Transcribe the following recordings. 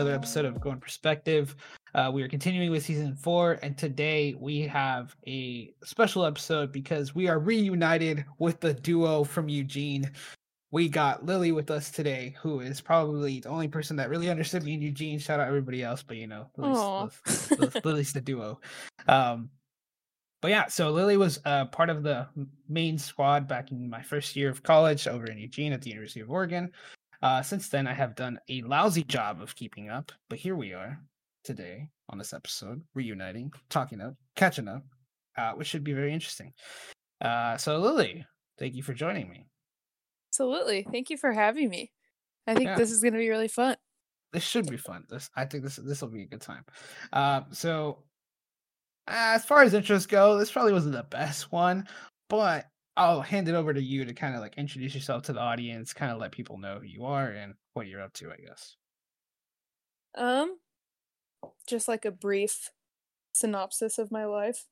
another episode of Going Perspective. Uh, we are continuing with season four, and today we have a special episode because we are reunited with the duo from Eugene. We got Lily with us today, who is probably the only person that really understood me and Eugene. Shout out everybody else, but you know. Lily's, Lily's, Lily's the duo. Um, but yeah, so Lily was uh, part of the main squad back in my first year of college over in Eugene at the University of Oregon. Uh, since then, I have done a lousy job of keeping up, but here we are today on this episode, reuniting, talking up, catching up, uh, which should be very interesting. Uh, so, Lily, thank you for joining me. Absolutely. Thank you for having me. I think Yeah. this is going to be really fun. This should be fun. This, I think this this will be a good time. Uh, so, as far as intros go, this probably wasn't the best one, but I'll hand it over to you to kind of like introduce yourself to the audience, kind of let people know who you are and what you're up to. I guess. Um just like a brief synopsis of my life.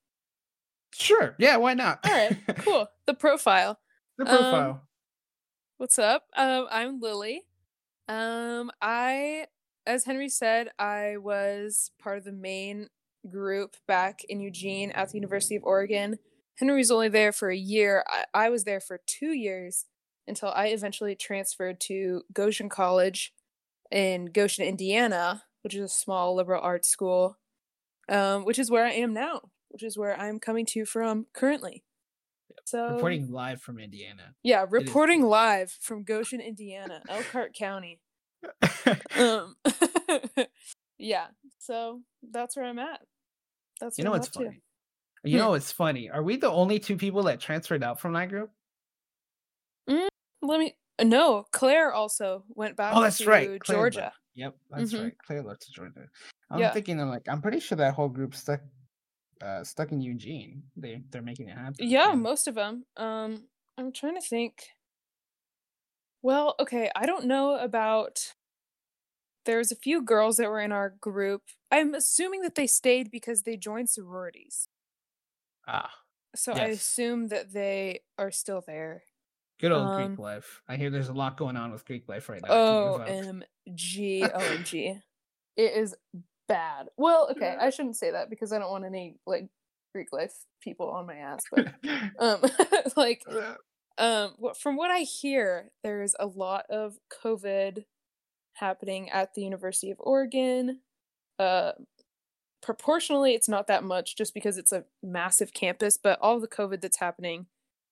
Sure. Yeah. Why not? All right, cool. The profile. the Um, profile. What's up? Um I'm Lily. Um I as Henry said, I was part of the main group back in Eugene at the University of Oregon. Henry was only there for a year. I, I was there for two years until I eventually transferred to Goshen College in Goshen, Indiana, which is a small liberal arts school, um, which is where I am now, which is where I'm coming to from currently. So Reporting live from Indiana. yeah, reporting cool. live from Goshen, Indiana, Elkhart County. Um, yeah, so that's where I'm at. That's you know what's funny? You Hmm. know it's funny? Are we the only two people that transferred out from that group? Let me. No, Claire also went back Oh, that's to right. Claire Georgia. left. Yep, that's Mhm. right. Claire left to Georgia. I'm Yeah. thinking, I'm like, I'm pretty sure that whole group stuck, uh, stuck in Eugene. They they're making it happen. Yeah, and- most of them. Um, I'm trying to think. Well, okay, I don't know about. There's a few girls that were in our group. I'm assuming that they stayed because they joined sororities. Ah, So I assume that they are still there. good old Um, Greek life. I hear there's a lot going on with Greek life right now. I can give up. OMG, OMG. It is bad. Well, okay, I shouldn't say that because I don't want any like Greek life people on my ass, but um like um from what I hear, there's a lot of COVID happening at the University of Oregon. Uh proportionally it's not that much just because it's a massive campus, but all the COVID that's happening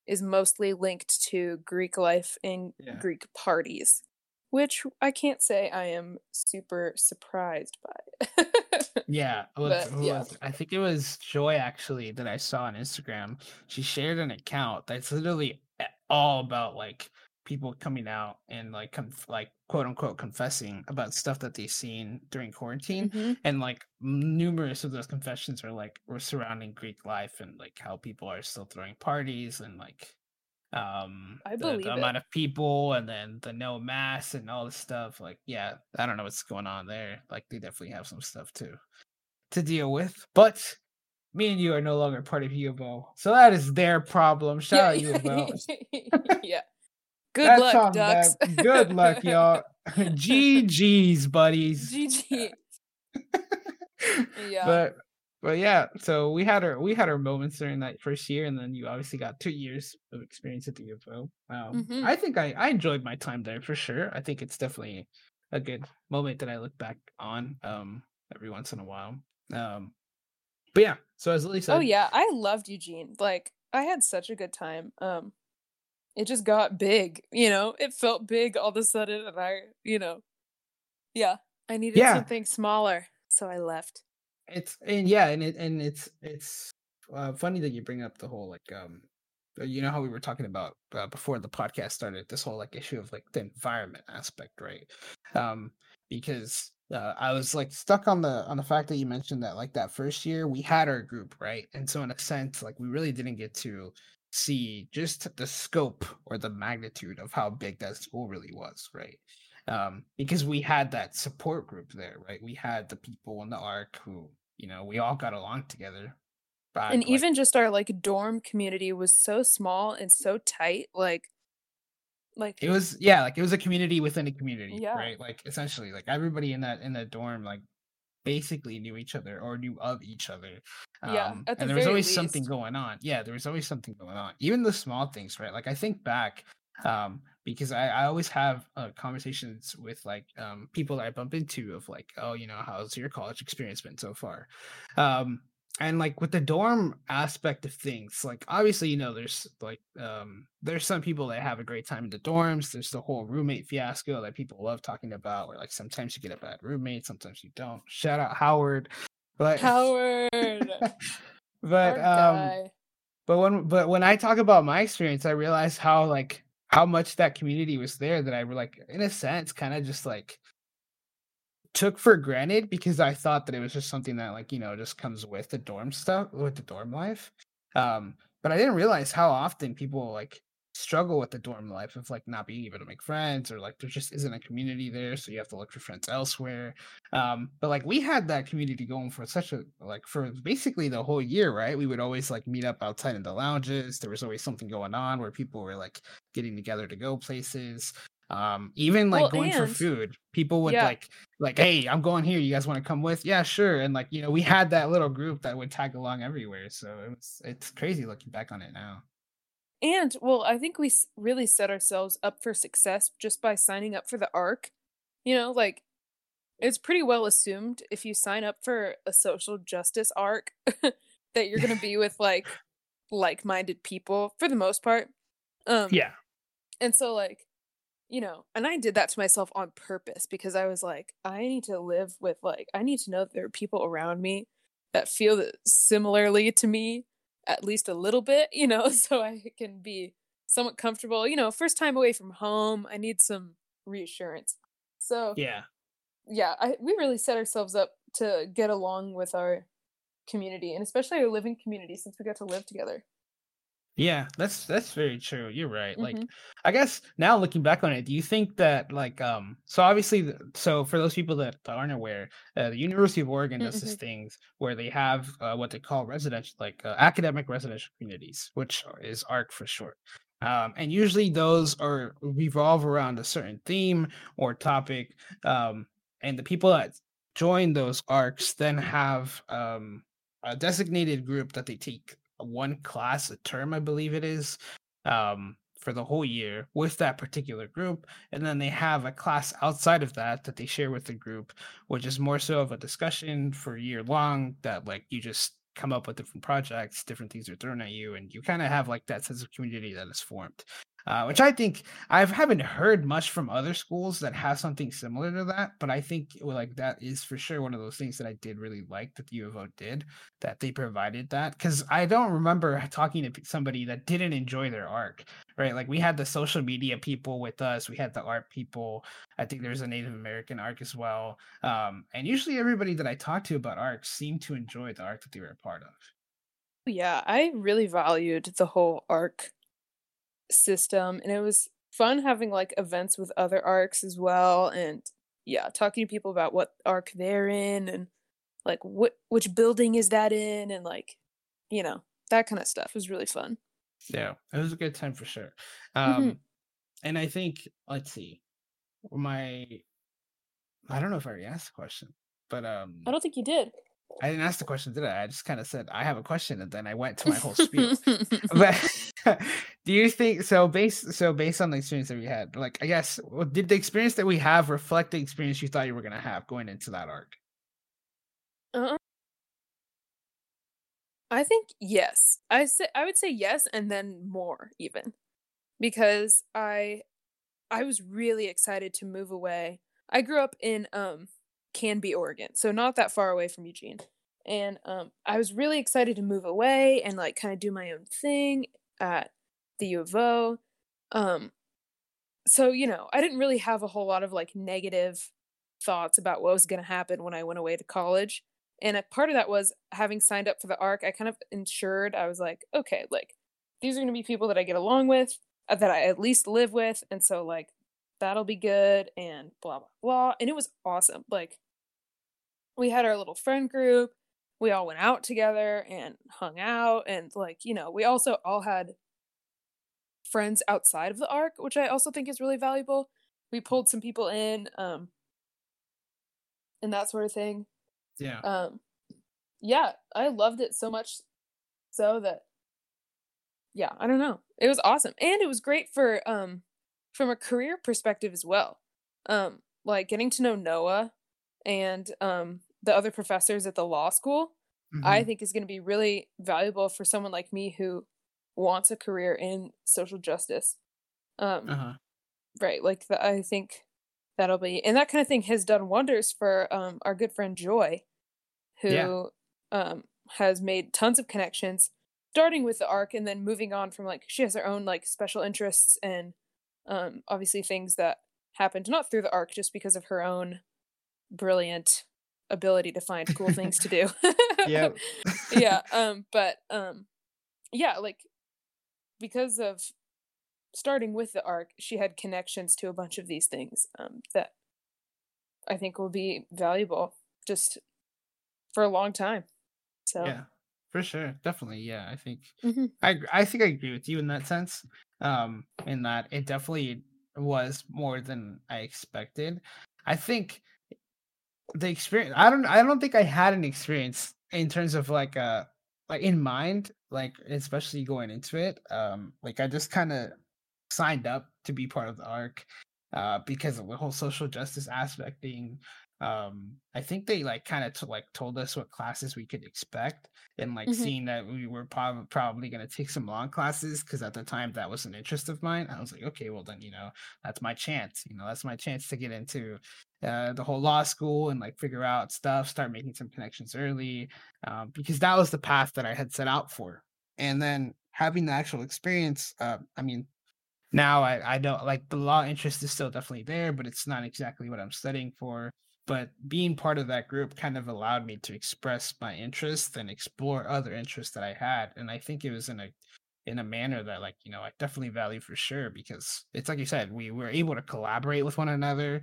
is mostly linked to Greek life and Yeah. Greek parties, which I can't say I am super surprised by. Yeah, well, But, who yeah. I think it was Joy actually that I saw on Instagram. She shared an account that's literally all about like people coming out and like conf- like quote unquote confessing about stuff that they've seen during quarantine, Mhm. and like numerous of those confessions are like were surrounding Greek life and like how people are still throwing parties and like um I the, believe the amount of people and then the no mass and all this stuff. Like yeah i don't know what's going on there. Like they definitely have some stuff too to deal with. But me and you are no longer part of u of o so that is their problem. Shout out u of o yeah. Good That's luck, ducks. good luck y'all ggs buddies GG. Yeah. but but yeah so we had our we had our moments during that first year and then you obviously got two years of experience at the U of O um, Mhm. i think I, I enjoyed my time there for sure i think it's definitely a good moment that i look back on um every once in a while um but yeah so as lily said oh yeah, I loved Eugene. Like I had such a good time. Um it just got big, you know. It felt big all of a sudden and I, you know. Yeah, I needed Yeah. something smaller, so I left. it's and yeah and it and it's it's uh, funny that you bring up the whole like um uh, you know how we were talking about uh, before the podcast started this whole like issue of like the environment aspect right um because uh, i was like stuck on the on the fact that you mentioned that like that first year we had our group right and so in a sense like we really didn't get to see just the scope or the magnitude of how big that school really was right um because we had that support group there right we had the people in the arc who you know we all got along together back, and like- even just our like dorm community was so small and so tight like Like It was yeah, like it was a community within a community, Yeah. right? Like essentially, like everybody in that in the dorm like basically knew each other or knew of each other. Yeah, Um, at the and there was always something going on. Yeah, there was always something going on. Even the small things, right? Like I think back um because I, I always have uh, conversations with like um people that I bump into of like, oh, you know, how's your college experience been so far? Um and like with the dorm aspect of things like obviously you know there's like um there's some people that have a great time in the dorms there's the whole roommate fiasco that people love talking about where like sometimes you get a bad roommate sometimes you don't. Shout out howard but Howard, but um but when but when i talk about my experience i realized how like how much that community was there that i were like in a sense kind of just like took for granted because I thought that it was just something that like, you know, just comes with the dorm stuff, with the dorm life. Um, but I didn't realize how often people like struggle with the dorm life of like not being able to make friends or like there just isn't a community there, so you have to look for friends elsewhere. Um, but like we had that community going for such a like for basically the whole year, right? We would always like meet up outside in the lounges. There was always something going on where people were like getting together to go places um even like Well, going for food people would yeah. like like hey i'm going here you guys want to come with yeah sure and like you know we had that little group that would tag along everywhere so it was it's crazy looking back on it now And well, I think we really set ourselves up for success just by signing up for the ARC. You know, like it's pretty well assumed if you sign up for a social justice ARC that you're going to be with like like-minded people for the most part. Um yeah and so like you know, and I did that to myself on purpose because I was like I need to live with like I need to know that there are people around me that feel th- similarly to me at least a little bit, you know, so I can be somewhat comfortable. You know, first time away from home, I need some reassurance. So, yeah, yeah I, we really set ourselves up to get along with our community and especially our living community since we got to live together. Yeah that's that's very true you're right like Mhm. i guess now looking back on it do you think that like um so obviously the- so for those people that aren't aware uh, the university of oregon does this things where they have uh, what they call residential like uh, academic residential communities which is arc for short um, and usually those are revolve around a certain theme or topic um, and the people that join those arcs then have um, a designated group that they take one class a term i believe it is um, for the whole year with that particular group and then they have a class outside of that that they share with the group which is more so of a discussion for a year long that like you just come up with different projects different things are thrown at you and you kind of have like that sense of community that is formed uh, which i think i haven't heard much from other schools that have something similar to that but i think like that is for sure one of those things that i did really like that u of o did that they provided that because i don't remember talking to somebody that didn't enjoy their arc right? Like we had the social media people with us we had the art people i think there's a native american arc as well um, and usually everybody that i talked to about arcs seemed to enjoy the arc that they were a part of. Yeah, I really valued the whole arc system and it was fun having like events with other arcs as well and yeah, talking to people about what arc they're in and like what which building is that in and like you know, that kind of stuff was really fun. yeah it was a good time for sure Mhm. um, and i think let's see my i don't know if i already asked the question but um I don't think you did. I didn't ask the question, did I? I just kind of said I have a question, and then I went to my whole spiel. But do you think so? Based so based on the experience that we had, like I guess, did the experience that we have reflect the experience you thought you were gonna have going into that arc? Uh, I think yes. I say I would say yes and then more even. Because I I was really excited to move away. I grew up in um Canby, Oregon, so not that far away from Eugene. And um I was really excited to move away and like kind of do my own thing at the U of O. Um so you know, I didn't really have a whole lot of like negative thoughts about what was going to happen when I went away to college. And a part of that was having signed up for the ARC, I kind of ensured I was like, okay, like these are going to be people that I get along with, uh, that I at least live with. And so, like, that'll be good and blah, blah, blah. And it was awesome. Like, we had our little friend group. We all went out together and hung out. And, like, you know, we also all had friends outside of the arc, which I also think is really valuable. We pulled some people in, um, and that sort of thing. Yeah. Um, yeah, I loved it so much so that yeah, I don't know. It was awesome. And it was great for um from a career perspective as well. Um like getting to know Noah and um the other professors at the law school, I Mhm. think is going to be really valuable for someone like me who wants a career in social justice. Um Uh-huh. right, like the, I think that'll be and that kind of thing has done wonders for um our good friend Joy Yeah. who um has made tons of connections starting with the arc and then moving on from like she has her own like special interests and um obviously things that happened not through the arc just because of her own brilliant ability to find cool things to do Yep. yeah um but um yeah like because of starting with the arc she had connections to a bunch of these things um that i think will be valuable just for a long time so Yeah, for sure. Definitely. Yeah, I think Mhm. I I think I agree with you in that sense. Um, in that it definitely was more than I expected. I think the experience. I don't. I don't think I had an experience in terms of like uh like in mind, like especially going into it. Um, like I just kind of signed up to be part of the arc uh because of the whole social justice aspect being um i think they like kind of t- like told us what classes we could expect and like Mhm. seeing that we were prob- probably going to take some long classes because at the time that was an interest of mine i was like okay well then you know that's my chance you know that's my chance to get into uh, the whole law school and like figure out stuff start making some connections early um, because that was the path that i had set out for and then having the actual experience uh, i mean now I, I don't like the law interest is still definitely there, but it's not exactly what I'm studying for. But being part of that group kind of allowed me to express my interest and explore other interests that I had. And I think it was in a in a manner that like, you know, I definitely value for sure because it's like you said, we were able to collaborate with one another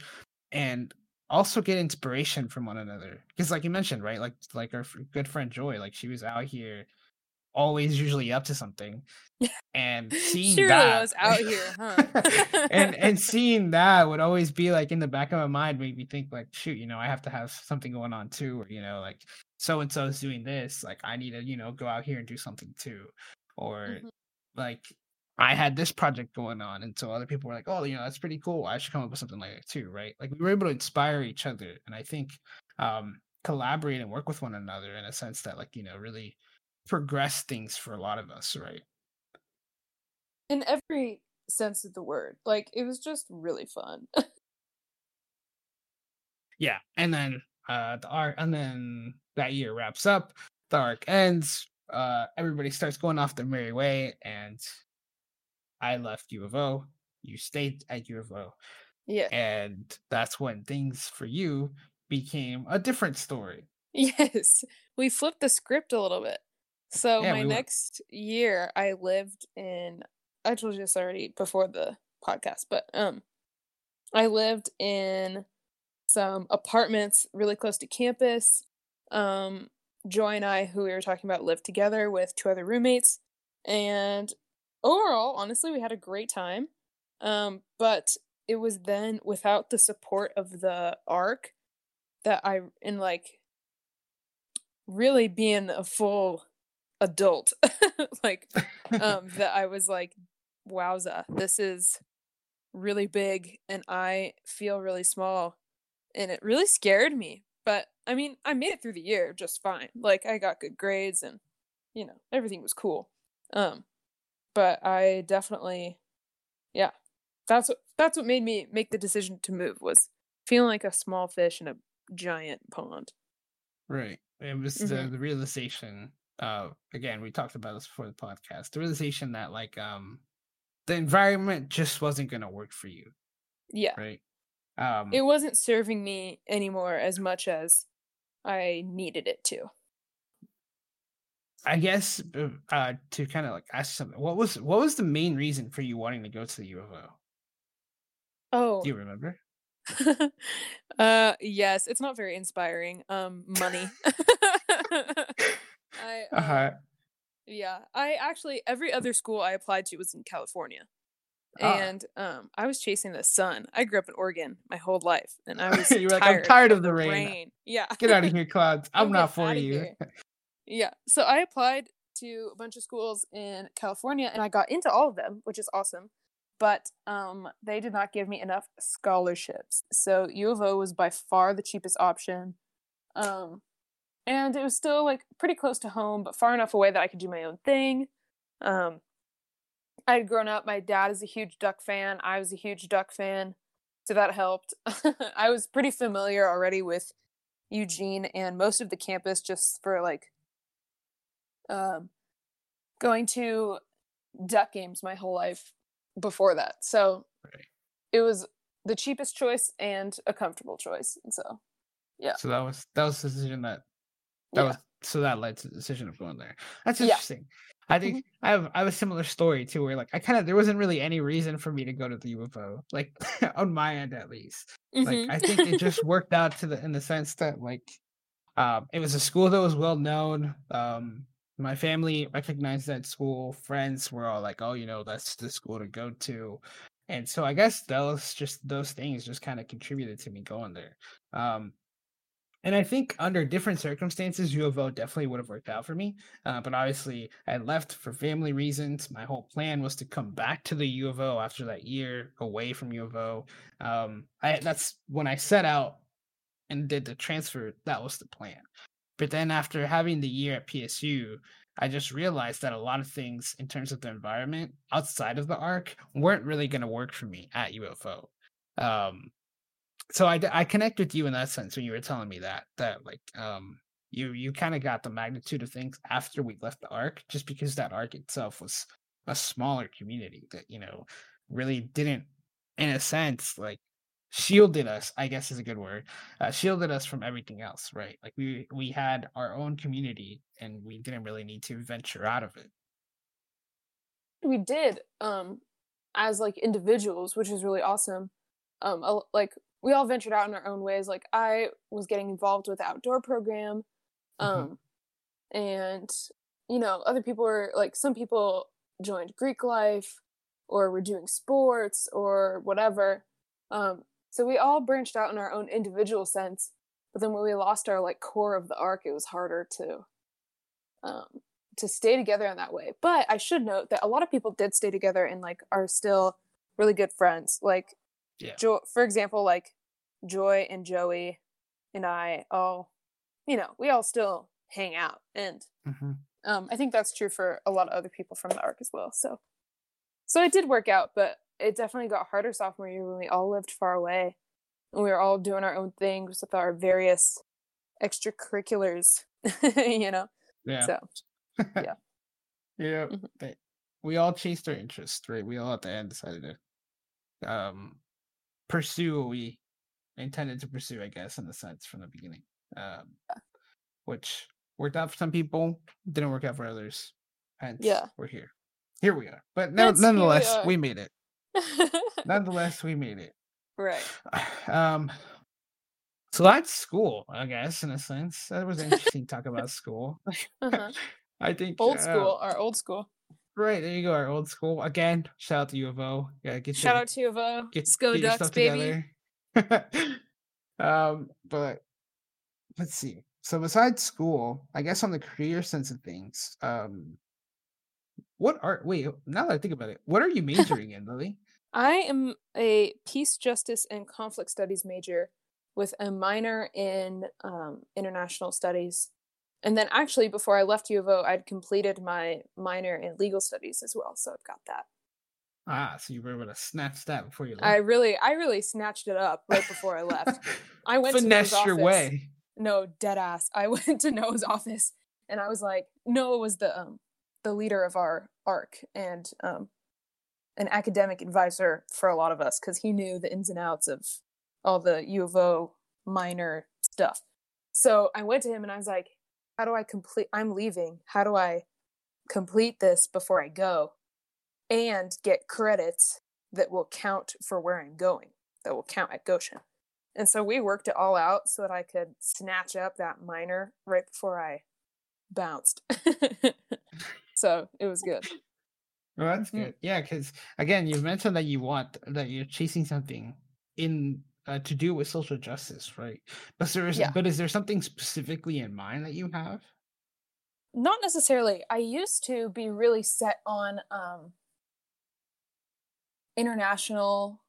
and also get inspiration from one another. Because like you mentioned, right? Like like our good friend Joy, like she was out here always usually up to something and seeing she really that was out here, huh? and and seeing that would always be like in the back of my mind make me think like shoot you know i have to have something going on too or you know like so and so is doing this like i need to you know go out here and do something too or Mhm. like i had this project going on and so other people were like oh you know that's pretty cool i should come up with something like that too right like we were able to inspire each other and i think um collaborate and work with one another in a sense that like you know really progress things for a lot of us right In every sense of the word. Like it was just really fun. yeah and then uh the arc and then that year wraps up the arc ends uh everybody starts going off their merry way and i left u of o you stayed at u of o yeah. and that's when things for you became a different story Yes. We flipped the script a little bit. So Yeah, my we next year I lived in I told you this already before the podcast, but um I lived in some apartments really close to campus. Um Joy and I, who we were talking about, lived together with two other roommates. And overall, honestly, we had a great time. Um, but it was then without the support of the arc that I in like really being a full adult like um that I was like wowza this is really big and I feel really small. And it really scared me but I mean I made it through the year just fine. Like I got good grades and you know everything was cool. Um but I definitely yeah that's what that's what made me make the decision to move was feeling like a small fish in a giant pond right it was the, Mhm. the realization uh again we talked about this before the podcast the realization that like um the environment just wasn't going to work for you yeah right um it wasn't serving me anymore as much as I needed it to. I guess uh, uh, to kind of like ask something. What was what was the main reason for you wanting to go to the U of O? Oh, Do you remember? uh, yes, it's not very inspiring. Um, money. I Uh uh, huh. Yeah, I actually every other school I applied to was in California. Ah. And um I was chasing the sun. I grew up in Oregon my whole life and I was You were like, tired, "I'm tired of the rain. rain. Yeah. Get out of here, clouds. I'm not for you. Yeah. So I applied to a bunch of schools in California and I got into all of them, which is awesome. But um they did not give me enough scholarships. So U of O was by far the cheapest option. Um and it was still like pretty close to home, but far enough away that I could do my own thing. Um I had grown up, my dad is a huge duck fan. I was a huge duck fan. So that helped. I was pretty familiar already with Eugene and most of the campus just for like um going to duck games my whole life before that. So Right. it was the cheapest choice and a comfortable choice. And so Yeah. So that was that was the decision that that yeah. was so that led to the decision of going there. That's Yeah. interesting. I think I have I have a similar story too, where like I kind of there wasn't really any reason for me to go to the U of O, like on my end at least. Like Mhm. I think it just worked out to the in the sense that like um it was a school that was well known. Um my family recognized that school, friends were all like, Oh, you know, that's the school to go to. And so I guess those just those things just kind of contributed to me going there. Um and I think under different circumstances, U of O definitely would have worked out for me. Uh, but obviously, I left for family reasons. My whole plan was to come back to the U of O after that year away from U of O. Um, I that's when I set out and did the transfer. That was the plan. But then after having the year at PSU, I just realized that a lot of things in terms of the environment outside of the arc weren't really going to work for me at U of O. Um, so I connect with you in that sense when you were telling me that that like um you you kind of got the magnitude of things after we left the arc just because that arc itself was a smaller community that you know really didn't in a sense like shielded us i guess is a good word uh, shielded us from everything else right? Like we we had our own community and we didn't really need to venture out of it. We did um as like individuals which is really awesome. Um a- like we all ventured out in our own ways. Like i was getting involved with the outdoor program Mhm. um and you know other people were like some people joined greek life or were doing sports or whatever um so we all branched out in our own individual sense but then when we lost our like core of the arc it was harder to um to stay together in that way but i should note that a lot of people did stay together and like are still really good friends like Yeah. jo- for example like joy and joey and i all you know we all still hang out and Mhm. um, I think that's true for a lot of other people from the arc as well. So, so it did work out, but it definitely got harder sophomore year when we all lived far away and we were all doing our own things with our various extracurriculars, you know. yeah So yeah. yeah Mhm. they- we all chased our interests right we all at the end decided to um pursue what we intended to pursue i guess in a sense from the beginning um which worked out for some people didn't work out for others hence Yeah. we're here here we are but no, nonetheless are. we made it nonetheless we made it right. um so that's school i guess in a sense that was interesting to talk about school Uh-huh. i think Old uh, school, our old school. Right, there you go. Our old school again. Shout out to U of O. Yeah, get Shout your, out to U of O. get, Sco get Ducks, baby. together. um, but let's see. So besides school, I guess on the career sense of things, um, what are wait? Now that I think about it, what are you majoring in, Lily? I am a peace, justice, and conflict studies major with a minor in um, international studies. And then, actually, before I left U of O, I'd completed my minor in legal studies as well. So I've got that. Ah, so you were able to snatch that before you left. I really, I really snatched it up right before I left. I went to Finesse Noah's your office. way. No, dead ass. I went to Noah's office and I was like, Noah was the um the leader of our arc and um an academic advisor for a lot of us because he knew the ins and outs of all the U of O minor stuff. So I went to him and I was like, How do I complete I'm leaving. How do I complete this before I go and get credits that will count for where I'm going, that will count at Goshen? And so we worked it all out so that I could snatch up that minor right before I bounced. so it was good. Well, that's Mm. good. Yeah, because again, you've mentioned that you want that you're chasing something in uh, to do with social justice, right? But there is, Yeah. but is there something specifically in mind that you have? Not necessarily. I used to be really set on um, international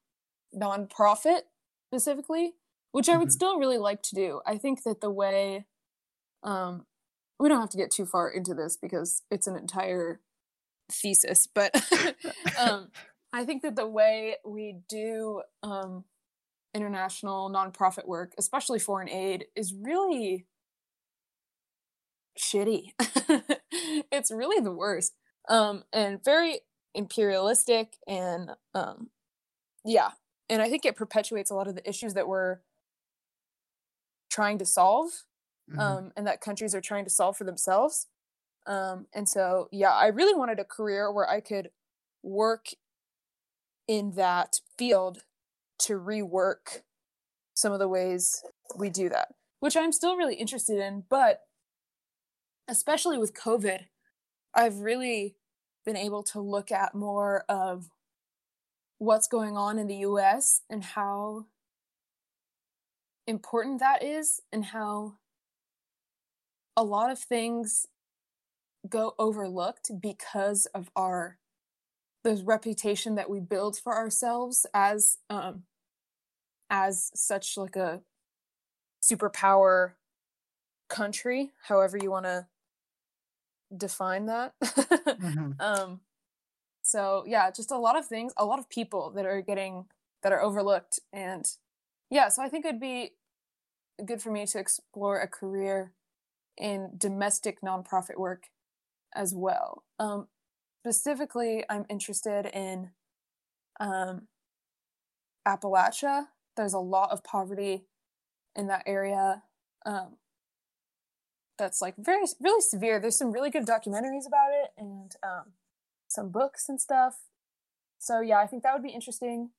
nonprofit specifically, which I would Mhm. still really like to do. I think that the way um, we don't have to get too far into this because it's an entire thesis, but um, I think that the way we do um, international nonprofit work, especially foreign aid, is really shitty. it's really the worst um, and very imperialistic and um, yeah. And I think it perpetuates a lot of the issues that we're trying to solve Mhm. um, and that countries are trying to solve for themselves. Um, and so, yeah, I really wanted a career where I could work in that field to rework some of the ways we do that, which I'm still really interested in. But especially with COVID, I've really been able to look at more of what's going on in the US and how important that is and how a lot of things go overlooked because of our the reputation that we build for ourselves as um as such like a superpower country however you want to define that Mhm. um so yeah just a lot of things a lot of people that are getting that are overlooked and yeah so i think it'd be good for me to explore a career in domestic nonprofit work as well. Um specifically i'm interested in um appalachia. There's a lot of poverty in that area um that's like very really severe. There's some really good documentaries about it and um some books and stuff. So yeah i think that would be interesting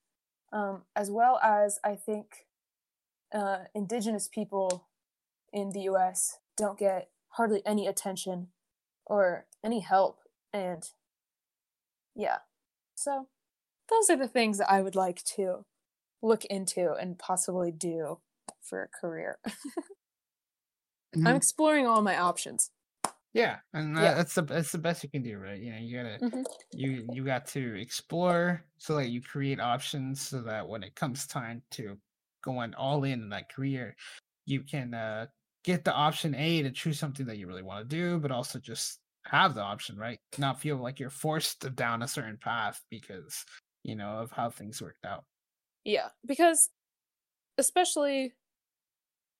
um as well as i think uh indigenous people in the us don't get hardly any attention or any help and yeah so those are the things that i would like to look into and possibly do for a career i'm Mhm. exploring all my options Yeah, and Yeah. that's the that's the best you can do, right? You know, you gotta Mhm. you you got to explore so that you create options so that when it comes time to going all in in that career, you can uh, get the option A to choose something that you really want to do, but also just have the option, right? Not feel like you're forced down a certain path because you know of how things worked out. Yeah, because especially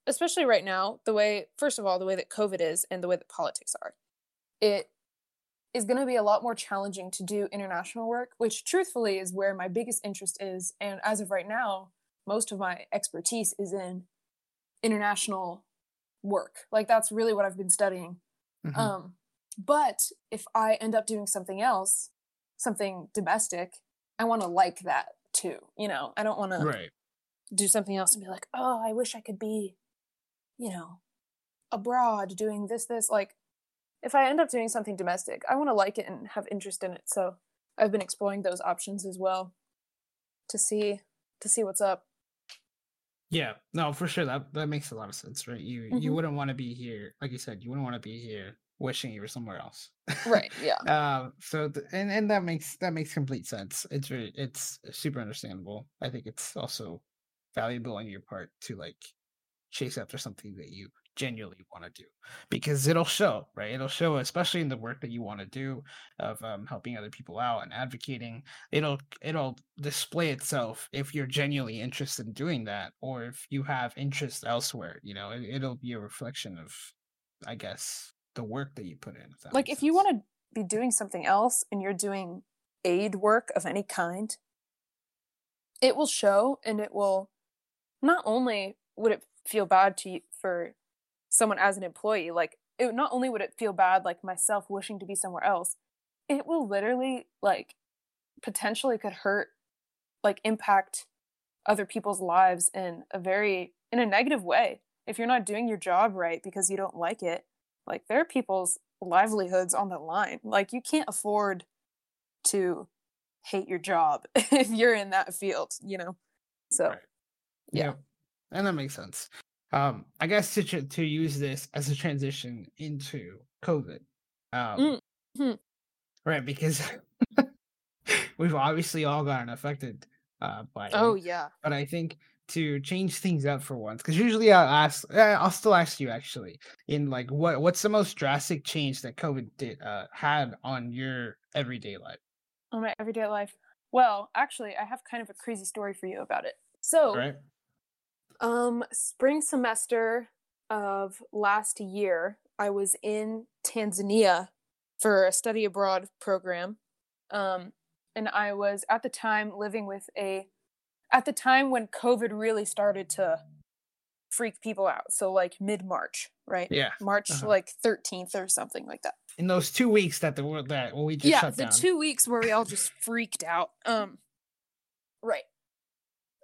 especially right now, the way first of all, the way that COVID is and the way that politics are, it is going to be a lot more challenging to do international work, which truthfully is where my biggest interest is and as of right now, most of my expertise is in international work. Like that's really what I've been studying. Mhm. Um but if I end up doing something else, something domestic, I want to like that too, you know. I don't want to do something else and be like, oh, I wish I could be, you know, abroad doing this, this. Like, if I end up doing something domestic, I want to like it and have interest in it. So I've been exploring those options as well to see to see what's up. Yeah, no, for sure. That that makes a lot of sense, right? You you Mhm. wouldn't want to be here, like you said, you wouldn't want to be here wishing you were somewhere else. Right. Yeah. um so th- and and that makes that makes complete sense it's it's super understandable i think it's also valuable on your part to like chase after something that you genuinely want to do because it'll show right? It'll show especially in the work that you want to do of um, helping other people out and advocating it'll it'll display itself if you're genuinely interested in doing that or if you have interest elsewhere you know? It, it'll be a reflection of i guess the work that you put in that Like, if you want to be doing something else and you're doing aid work of any kind, it will show and it will not only would it feel bad to for someone as an employee like it not only would it feel bad like myself wishing to be somewhere else it will literally like potentially could hurt like impact other people's lives in a very in a negative way if you're not doing your job right because you don't like it like there are people's livelihoods on the line. Like you can't afford to hate your job if you're in that field, you know. So Right. yeah, and that makes sense. Um, I guess to tr- to use this as a transition into COVID, um, Mhm. right? Because we've obviously all gotten affected uh, by Oh it. yeah. but I think to change things up for once, because usually I'll ask, eh, I'll still ask you actually, in like what what's the most drastic change that COVID did uh, had on your everyday life, On my everyday life. Well, actually, I have kind of a crazy story for you about it. So, right? Um, spring semester of last year, I was in Tanzania for a study abroad program. Um, and I was at the time living with a, at the time when COVID really started to freak people out. So, like mid March, right? Yeah. March uh-huh. like 13th or something like that. In those two weeks that the world that when we just yeah, shut the down. two weeks where we all just freaked out. Um, right.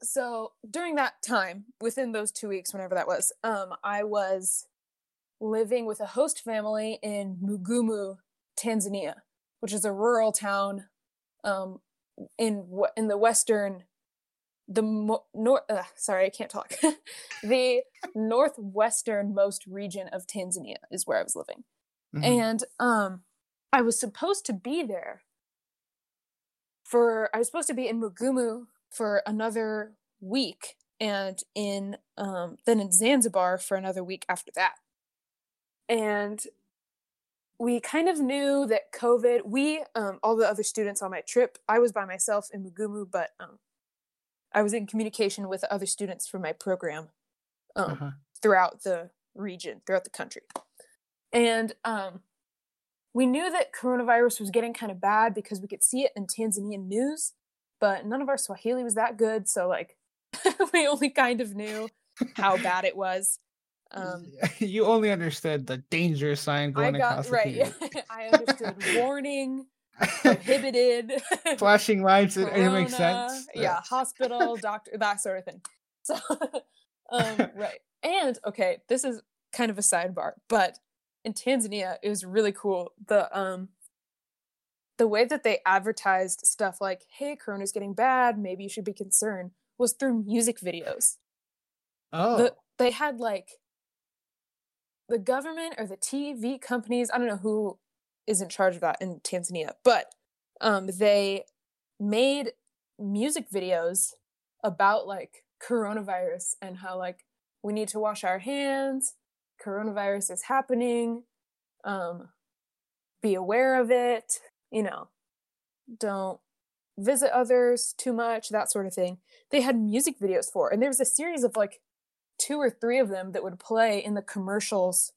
So during that time, within those two weeks, whenever that was, um, I was living with a host family in Mugumu, Tanzania, which is a rural town, um, in in the western, the mo- nor- uh, sorry, I can't talk. the northwesternmost region of Tanzania is where I was living Mhm. and um i was supposed to be there for i was supposed to be in mugumu for another week and in um then in zanzibar for another week after that and we kind of knew that covid we um all the other students on my trip i was by myself in mugumu but um i was in communication with other students from my program um Uh-huh. throughout the region, throughout the country. And um, we knew that coronavirus was getting kind of bad because we could see it in Tanzanian news, but none of our Swahili was that good. So, like, we only kind of knew how bad it was. Um, you only understood the danger sign I going got across the right. field. I understood warning, prohibited, flashing lights. It, it makes sense. Yeah, hospital, doctor, that sort of thing. So, um, right. And okay, this is kind of a sidebar, but in Tanzania, it was really cool. The um, the way that they advertised stuff like, "Hey, Corona's getting bad. Maybe you should be concerned," was through music videos. Oh, The, they had like the government or the TV companies. I don't know who is in charge of that in Tanzania, but um, they made music videos about like coronavirus and how like we need to wash our hands. Coronavirus is happening. Um, be aware of it. You know, don't visit others too much. That sort of thing. They had music videos for, and there was a series of like two or three of them that would play in the commercials,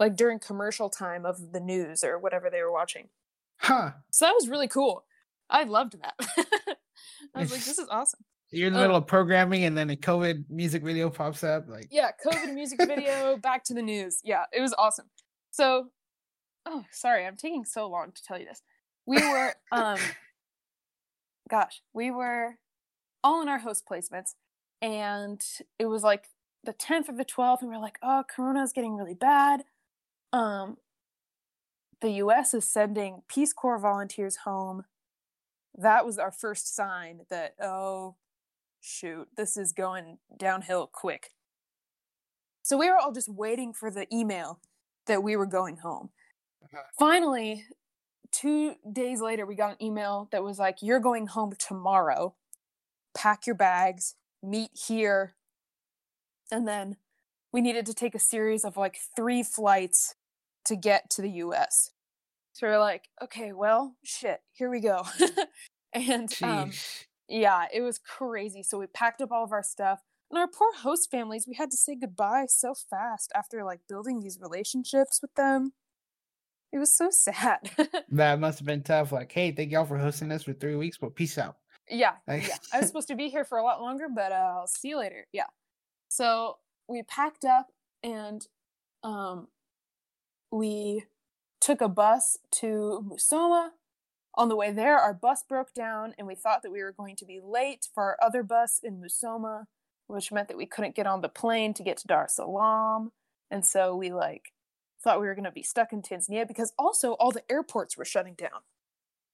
like during commercial time of the news or whatever they were watching. huh. So that was really cool. I loved that. I was like, this is awesome. You're in the Oh. middle of programming, and then a COVID music video pops up. Like, Yeah, COVID music video, back to the news. Yeah, it was awesome. So, oh, sorry, I'm taking so long to tell you this. We were, um, gosh, we were all in our host placements, and it was like the 10th or the 12th, and we are like, oh, corona is getting really bad. Um, the U.S. is sending Peace Corps volunteers home. That was our first sign that oh, shoot, this is going downhill quick. So we were all just waiting for the email that we were going home. Uh-huh. Finally, two days later, we got an email that was like, You're going home tomorrow. Pack your bags, meet here. And then we needed to take a series of like three flights to get to the US. So we're like, okay, well, shit, here we go. and um, yeah, it was crazy. So we packed up all of our stuff. And our poor host families, we had to say goodbye so fast after like building these relationships with them. It was so sad. that must have been tough. Like, hey, thank y'all for hosting us for three weeks, but peace out. yeah, Like- yeah. I was supposed to be here for a lot longer, but uh, I'll see you later. Yeah. So we packed up and um, we took a bus to Musoma. On the way there, our bus broke down, and we thought that we were going to be late for our other bus in Musoma, which meant that we couldn't get on the plane to get to Dar es Salaam. And so we like thought we were going to be stuck in Tanzania because also all the airports were shutting down.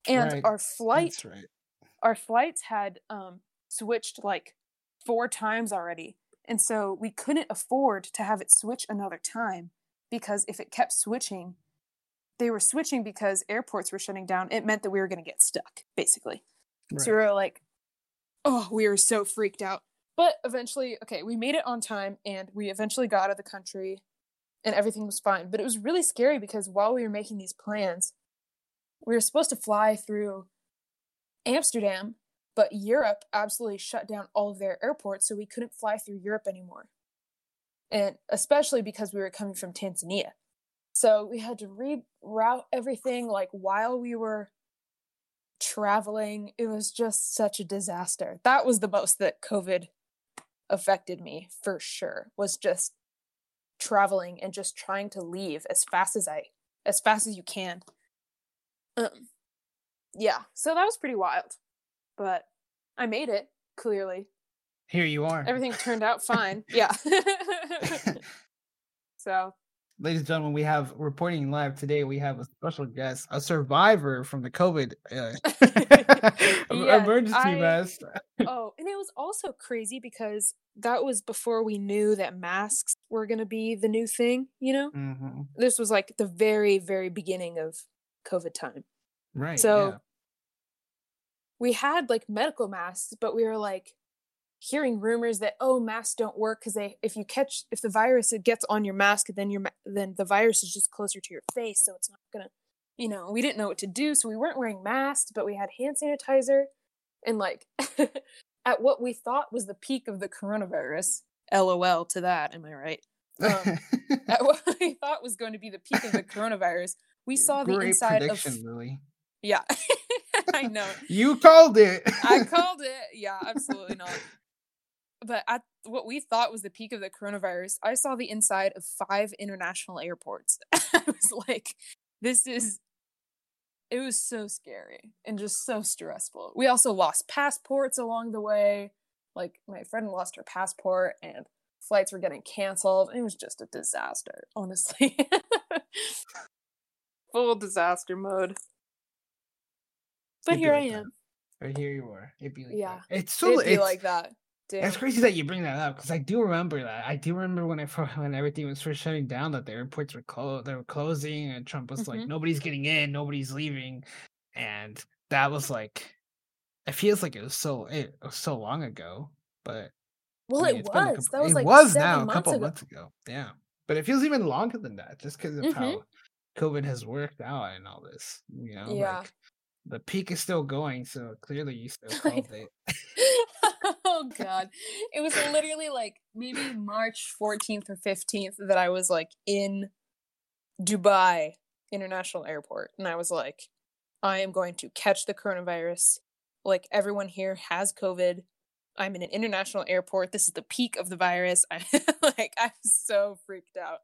And Right. our flight right. our flights had um switched like four times already. And so we couldn't afford to have it switch another time because if it kept switching, they were switching because airports were shutting down. It meant that we were going to get stuck, basically. So we were like, oh, we were so freaked out. But eventually, okay, we made it on time and we eventually got out of the country and everything was fine. But it was really scary because while we were making these plans, we were supposed to fly through Amsterdam, but Europe absolutely shut down all of their airports, so we couldn't fly through Europe anymore. And especially because we were coming from Tanzania. So we had to reroute everything like while we were traveling. It was just such a disaster. That was the most that COVID affected me for sure. Was just traveling and just trying to leave as fast as I as fast as you can. Um yeah, so that was pretty wild. But I made it, clearly. Here you are. Everything turned out fine. Yeah. so, Ladies and gentlemen, we have reporting live today. We have a special guest, a survivor from the COVID uh, emergency I- mess. oh, and it was also crazy because that was before we knew that masks were going to be the new thing, you know? Mhm. This was like the very, very beginning of COVID time. Right. So yeah. we had like medical masks, but we were like hearing rumors that oh masks don't work because they if you catch if the virus it gets on your mask then your then the virus is just closer to your face so it's not gonna you know we didn't know what to do so we weren't wearing masks but we had hand sanitizer and like at what we thought was the peak of the coronavirus lol to that am i right um, at what we thought was going to be the peak of the coronavirus we saw the inside of Lily. yeah i know You called it. I called it. Yeah, absolutely not. But at what we thought was the peak of the coronavirus, I saw the inside of five international airports. I was like, this is it was so scary and just so stressful. We also lost passports along the way. Like my friend lost her passport and flights were getting canceled. It was just a disaster, honestly. Full disaster mode. But It'd here I am. But here you are. It'd be like Yeah. that. It's so It'd be it's, like that. It's crazy that you bring that up because I do remember that. I do remember when I when everything was first shutting down that the airports were closed. They were closing, and Trump was like, Mhm. "Nobody's getting in, nobody's leaving," and that was like, it feels like it was so it was so long ago, but Well, I mean, it it's been a was. couple- that was it like was now a couple ago. months ago. Yeah, but it feels even longer than that just because of Mhm. how COVID has worked out and all this. You know, Yeah. like the peak is still going, so clearly you still called it. oh god. It was literally like maybe March 14th or 15th that I was like in Dubai International Airport and I was like I am going to catch the coronavirus. Like everyone here has COVID. I'm in an international airport. This is the peak of the virus. I like I'm so freaked out.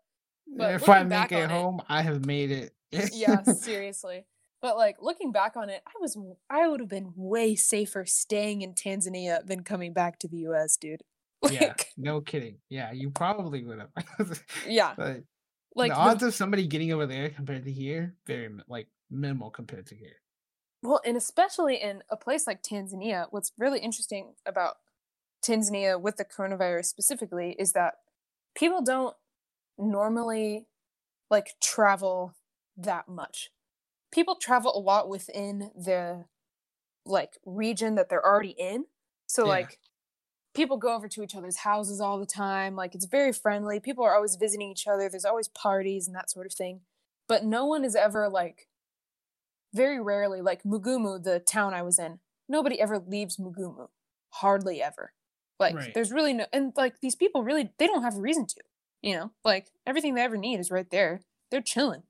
But if I make it on it- home, I have made it. yeah, seriously. But like looking back on it, I was I would have been way safer staying in Tanzania than coming back to the US, dude. Like yeah, no kidding. Yeah, you probably would have. yeah, but like the the- odds of somebody getting over there compared to here, very like minimal compared to here. well, and especially in a place like Tanzania, what's really interesting about Tanzania with the coronavirus specifically is that people don't normally like travel that much. People travel a lot within the like region that they're already in. So Yeah. like people go over to each other's houses all the time. Like it's very friendly. People are always visiting each other. There's always parties and that sort of thing. But no one is ever like very rarely like Mugumu, the town I was in. Nobody ever leaves Mugumu. Hardly ever. Like Right. there's really no and like these people really they don't have a reason to. You know, like everything they ever need is right there. They're chilling.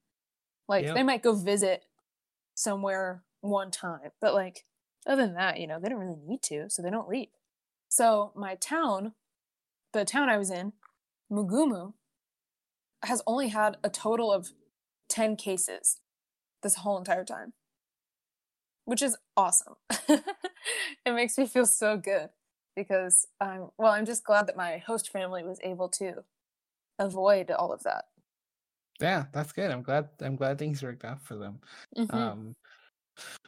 Like Yep. they might go visit somewhere one time, but like other than that, you know, they don't really need to, so they don't leave. So my town, the town I was in, Mugumu, has only had a total of 10 cases this whole entire time, which is awesome. it makes me feel so good because I'm, well, I'm just glad that my host family was able to avoid all of that. Yeah, that's good. I'm glad. I'm glad things worked out for them. Mhm. Um,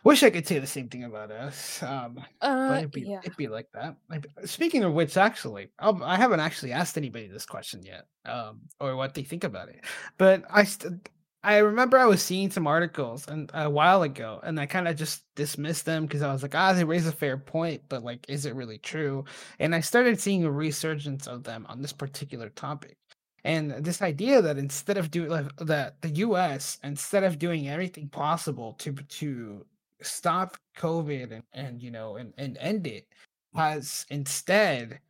wish I could say the same thing about us. Um, Uh, but it'd be yeah. it'd be like that. Like, speaking of which, actually, I'll, I haven't actually asked anybody this question yet, um, or what they think about it. But I st- I remember I was seeing some articles and a while ago, and I kind of just dismissed them because I was like, ah, they raise a fair point, but like, is it really true? And I started seeing a resurgence of them on this particular topic. And this idea that instead of doing like, that the US, instead of doing everything possible to to stop COVID and, and you know and, and end it, has instead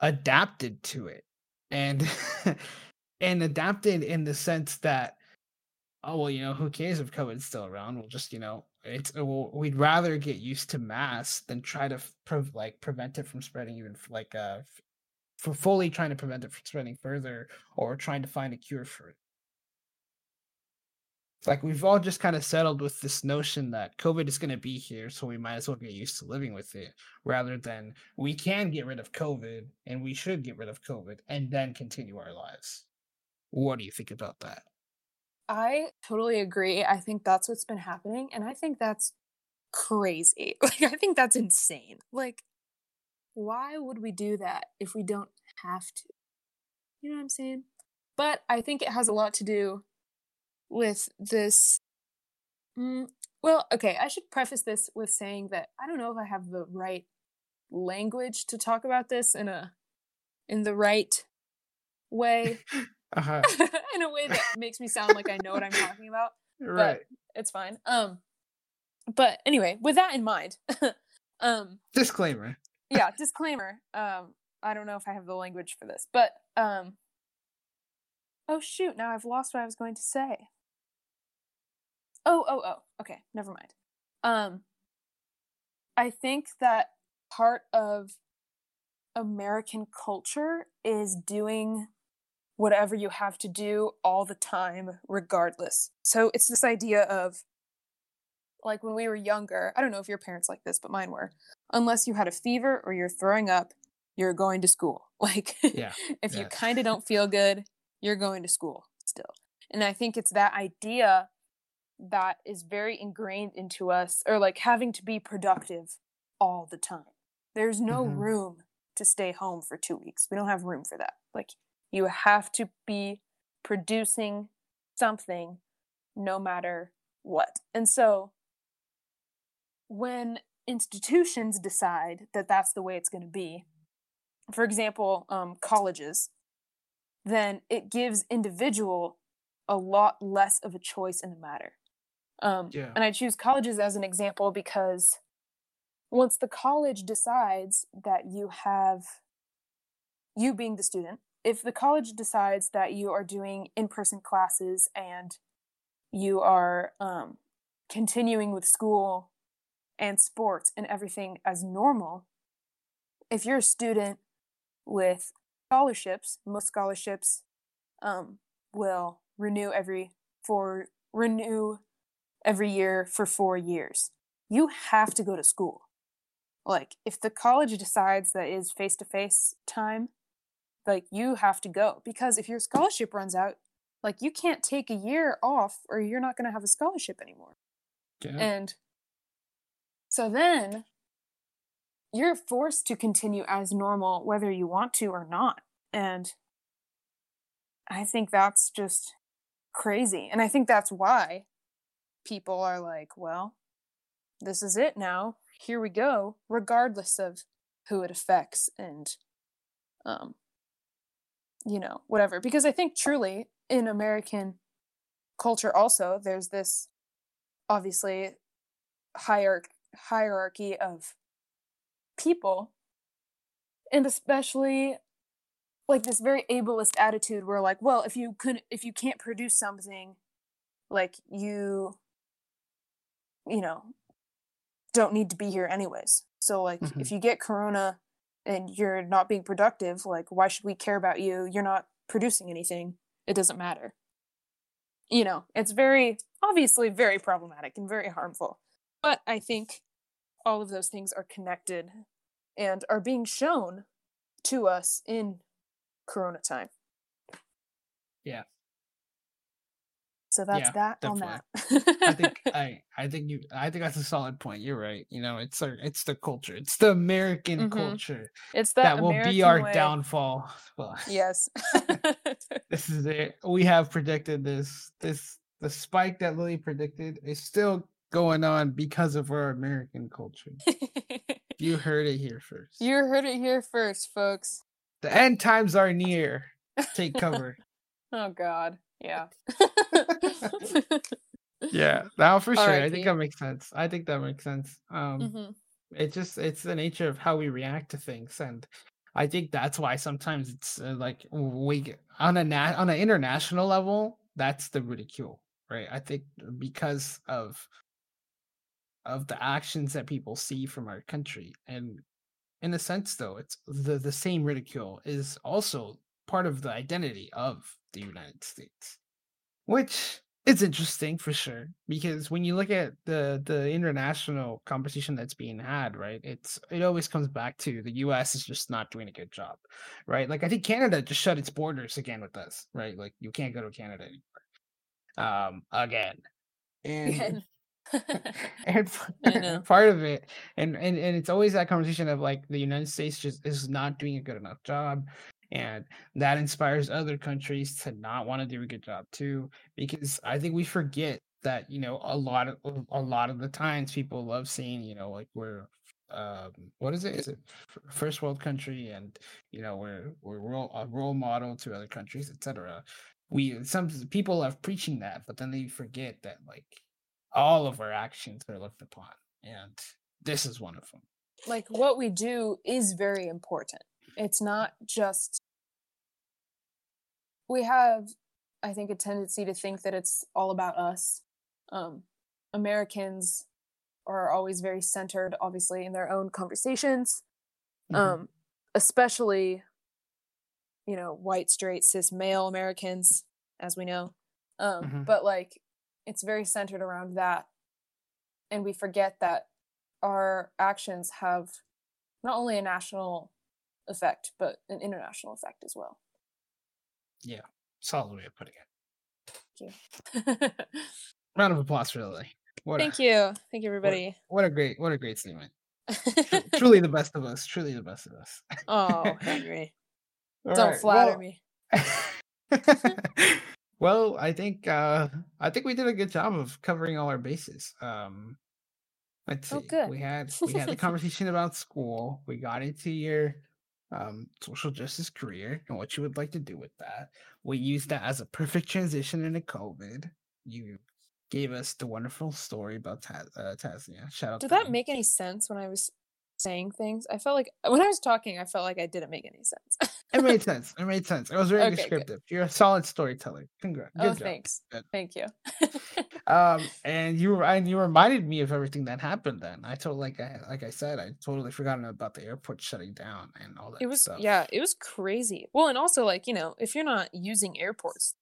adapted to it. And and adapted in the sense that oh well you know who cares if covid's still around we'll just you know it's we'll, we'd rather get used to masks than try to pre- like prevent it from spreading even like uh for fully trying to prevent it from spreading further or trying to find a cure for it like we've all just kind of settled with this notion that covid is going to be here so we might as well get used to living with it rather than we can get rid of covid and we should get rid of covid and then continue our lives what do you think about that I totally agree. I think that's what's been happening, and I think that's crazy. Like, I think that's insane. Like, why would we do that if we don't have to? You know what I'm saying? But I think it has a lot to do with this. Mm, well, okay, I should preface this with saying that I don't know if I have the right language to talk about this in a in the right way uh-huh in a way that makes me sound like I know what I'm talking about. right It's fine. Um but anyway, with that in mind, um disclaimer yeah, disclaimer. Um I don't know if I have the language for this, but um Oh shoot, now I've lost what I was going to say. Oh, oh, oh. Okay, never mind. Um I think that part of American culture is doing whatever you have to do all the time, regardless. So it's this idea of like when we were younger, I don't know if your parents like this, but mine were. Unless you had a fever or you're throwing up, you're going to school. Like, Yeah, if you kind of don't feel good, you're going to school still. And I think it's that idea that is very ingrained into us, or like having to be productive all the time. There's no Mhm. room to stay home for two weeks. We don't have room for that. Like, you have to be producing something no matter what. And so, when institutions decide that that's the way it's going to be, for example, um, colleges, then it gives individual a lot less of a choice in the matter. Um, Yeah. And I choose colleges as an example because once the college decides that you have, you being the student, if the college decides that you are doing in person classes and you are um, continuing with school and sports and everything as normal, if you're a student with scholarships, most scholarships um, will renew every for renew every year for four years. You have to go to school. Like if the college decides that is face to face time, like you have to go because if your scholarship runs out, like you can't take a year off or you're not going to have a scholarship anymore. Yeah. And so then you're forced to continue as normal whether you want to or not. And I think that's just crazy. And I think that's why people are like, well, this is it now. Here we go, regardless of who it affects and um you know, whatever. Because I think truly in American culture also there's this obviously hierarchy hierarchy of people and especially like this very ableist attitude where like well if you could if you can't produce something like you you know don't need to be here anyways. So like Mhm. if you get corona and you're not being productive like why should we care about you? You're not producing anything. It doesn't matter. You know it's very obviously very problematic and very harmful. But i think all of those things are connected and are being shown to us in corona time Yeah. So that's Yeah, that on that. I think I I think you I think that's a solid point. You're right. You know, it's our it's the culture. It's the American Mhm. culture it's that, that, will be our way. downfall. Well, Yes. this is it. We have predicted this. This the spike that Lily predicted is still going on because of our American culture. You heard it here first. you heard it here first, folks. the end times are near. Take cover. Oh God. Yeah. yeah, now for sure. I think that makes sense. I think that makes sense. Um, Mhm. it just it's the nature of how we react to things and i think that's why sometimes it's uh, like we get- on a na- on an international level that's the ridicule right i think because of of the actions that people see from our country and in a sense though it's the the same ridicule is also part of the identity of the united states which is interesting for sure because when you look at the the international competition that's being had right it's it always comes back to the us is just not doing a good job right? Like i think canada just shut its borders again with us right? Like you can't go to canada anymore um again. And. and part of it and, and and it's always that conversation of like the united states just is not doing a good enough job and that inspires other countries to not want to do a good job too because i think we forget that you know a lot of a lot of the times people love saying you know like we're um what is it? Is it first world country and you know we're we're role, a role model to other countries etc we some people love preaching that but then they forget that like all of our actions are looked upon and this is one of them like what we do is very important. It's not just we have I think a tendency to think that it's all about us. Um Americans are always very centered obviously in their own conversations. Mhm. Um especially you know, white straight cis male Americans as we know. Um Mhm. but like it's very centered around that and we forget that our actions have not only a national effect but an international effect as well. Yeah. Solid way of putting it Thank you. round of applause for lily what a, you. Thank you everybody. what a great what a great statement Tru- truly the best of us truly the best of us oh, Henry. Don't right, flatter well- me. Well, I think uh I think we did a good job of covering all our bases. Um let's see. Oh, good. We had we had the conversation about school. We got into your um social justice career and what you would like to do with that. We used that as a perfect transition into COVID. You gave us the wonderful story about Taz, uh, Tasnia. Shout out Did that them. make any sense when I was saying things? I felt like when I was talking, I felt like I didn't make any sense. It made sense. It made sense. It was very Okay, good. descriptive. You're a solid storyteller. Congrats. Good oh, job. thanks. Good. Thank you. um and you and you reminded me of everything that happened then i told like i like i said i totally forgotten about the airport shutting down and all that it was stuff yeah, it was crazy. Well, and also like, you know, if you're not using airports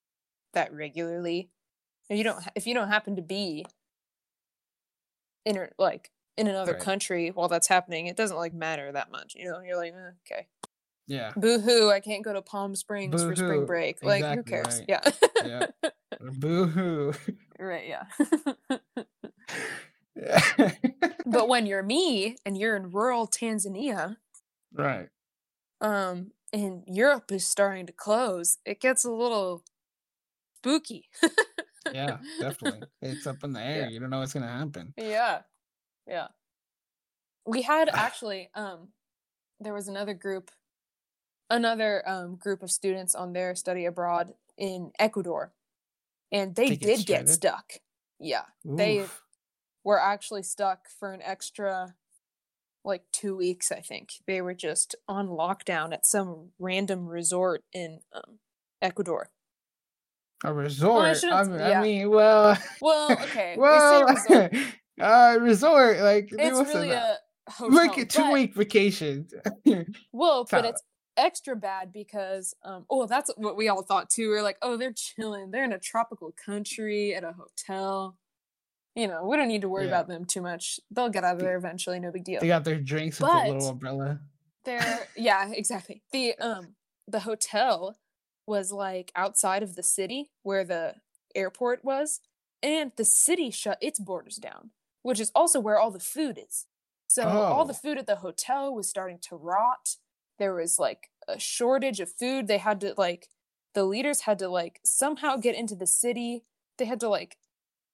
that regularly, you don't if you don't happen to be in or- like in another Right. country while that's happening, it doesn't like matter that much. You know, you're like, eh, okay. yeah Boo hoo, I can't go to Palm Springs for spring Boo-hoo, break. Like, who cares? right. Yeah. Yeah. boo-hoo right, yeah. Yeah. but when you're me and you're in rural Tanzania, right um, and Europe is starting to close, it gets a little spooky. yeah definitely it's up in the air Yeah. you don't know what's gonna happen Yeah. Yeah. We had actually um there was another group another um group of students on their study abroad in Ecuador and they They did get stranded? stuck. Yeah. They were actually stuck for an extra like 2 weeks I think. They were just on lockdown at some random resort in um Ecuador. a resort shouldn't I, s- mean, yeah. I mean well Well, okay. well we resort. uh resort like It's really a hotel. like a two but- week vacation Well, but it's extra bad because um oh that's what we all thought too. We are like, oh, they're chilling. They're in a tropical country at a hotel. You know, we don't need to worry Yeah. about them too much. They'll get out of there eventually, no big deal. They got their drinks with a little umbrella. They're yeah, exactly. The um the hotel was like outside of the city where the airport was, and the city shut its borders down, which is also where all the food is. So all the Oh. food at the hotel was starting to rot. There was like a shortage of food. They had to like the leaders had to like somehow get into the city. They had to like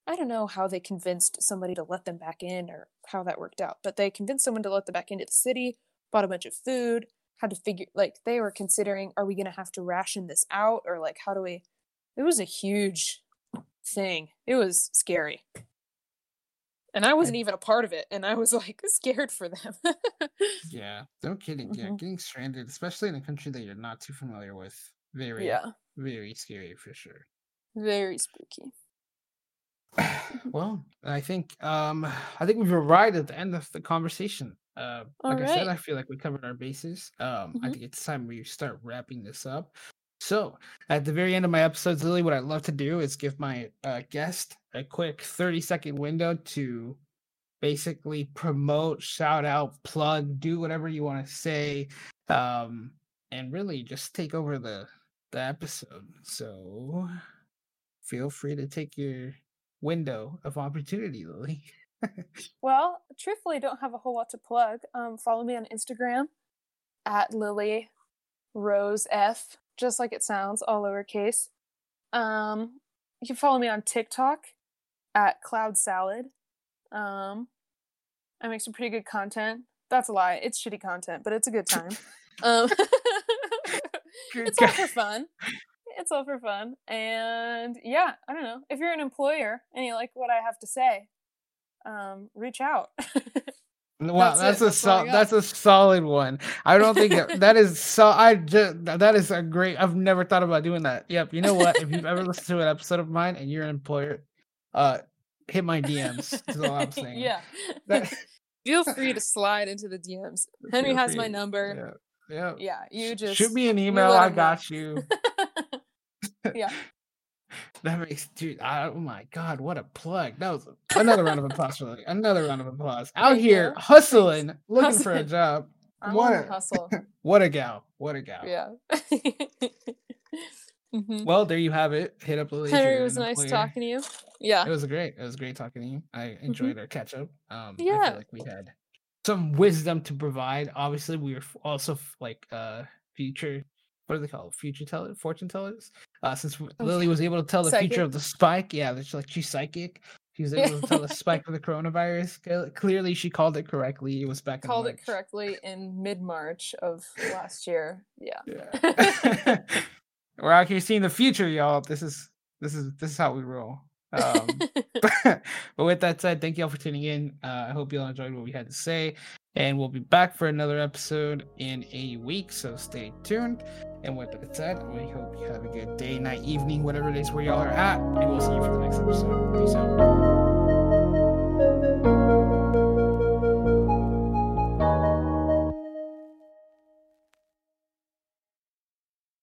I don't know how they convinced somebody to let them back in or how that worked out, but they convinced someone to let them back into the city, bought a bunch of food, had to figure like they were considering are we going to have to ration this out or like how do we It was a huge thing. It was scary. And I wasn't even a part of it and I was like scared for them. Yeah, no kidding. Yeah, Mhm. getting stranded, especially in a country that you're not too familiar with, very, yeah, very scary for sure. very spooky. well, I think um I think we've arrived at the end of the conversation. Uh, like I said, I feel like we covered our bases. Um, I Mhm. think it's time we start wrapping this up. So, at the very end of my episodes, Lily, what I'd love to do is give my uh, guest a quick 30 second window to basically promote, shout out, plug, do whatever you want to say, um, and really just take over the the episode. So, feel free to take your window of opportunity, Lily. Well, truthfully, don't have a whole lot to plug. Um, follow me on Instagram at Lily Rose F, just like it sounds, all lowercase. Um, you can follow me on TikTok at Cloud Salad. Um, I make some pretty good content. That's a lie. It's shitty content, but it's a good time. Um, it's all for fun. It's all for fun. And yeah, I don't know. If you're an employer and you like what I have to say, um, reach out. Wow, That's that's, a that's sol- that's a solid one. I don't think that is so. I just that is a great. I've never thought about doing that. Yep. You know what? If you've ever listened to an episode of mine and you're an employer, uh, hit my DMs. Is all I'm saying. yeah. That- Feel free to slide into the DMs. Henry Feel has free. my number. Yeah. Yeah. Yeah, you just shoot me an email. I know. got you. yeah. That makes dude. I, oh my god, what a plug! That was another round of applause for Lily. Another round of applause. Out Thank here you. husling, looking for a job. I'm What a- hustle. What a gal! What a gal! Yeah. Mhm. Well, there you have it. Hit up Lily. Henry, it was nice employer. talking to you. Yeah. It was great. It was great talking to you. I enjoyed our catch up. Um, I Yeah. feel like we had some wisdom to provide. Obviously, we were also like uh future. What do they call it? Future tellers, fortune tellers. Uh, since w- Oh, Lily was able to tell the future of the spike, yeah, that's like she's psychic. She was able to tell the spike of the coronavirus. Clearly, she called it correctly. It was back in Called it correctly in mid March of last year. Yeah. Yeah. We're out here seeing the future, y'all. This is this is this is how we roll. Um, but with that said, thank you all for tuning in. Uh, I hope you all enjoyed what we had to say, and we'll be back for another episode in a week. So stay tuned. And with that said, we hope you have a good day, night, evening, whatever it is where y'all are at, and we'll see you for the next episode. Peace out.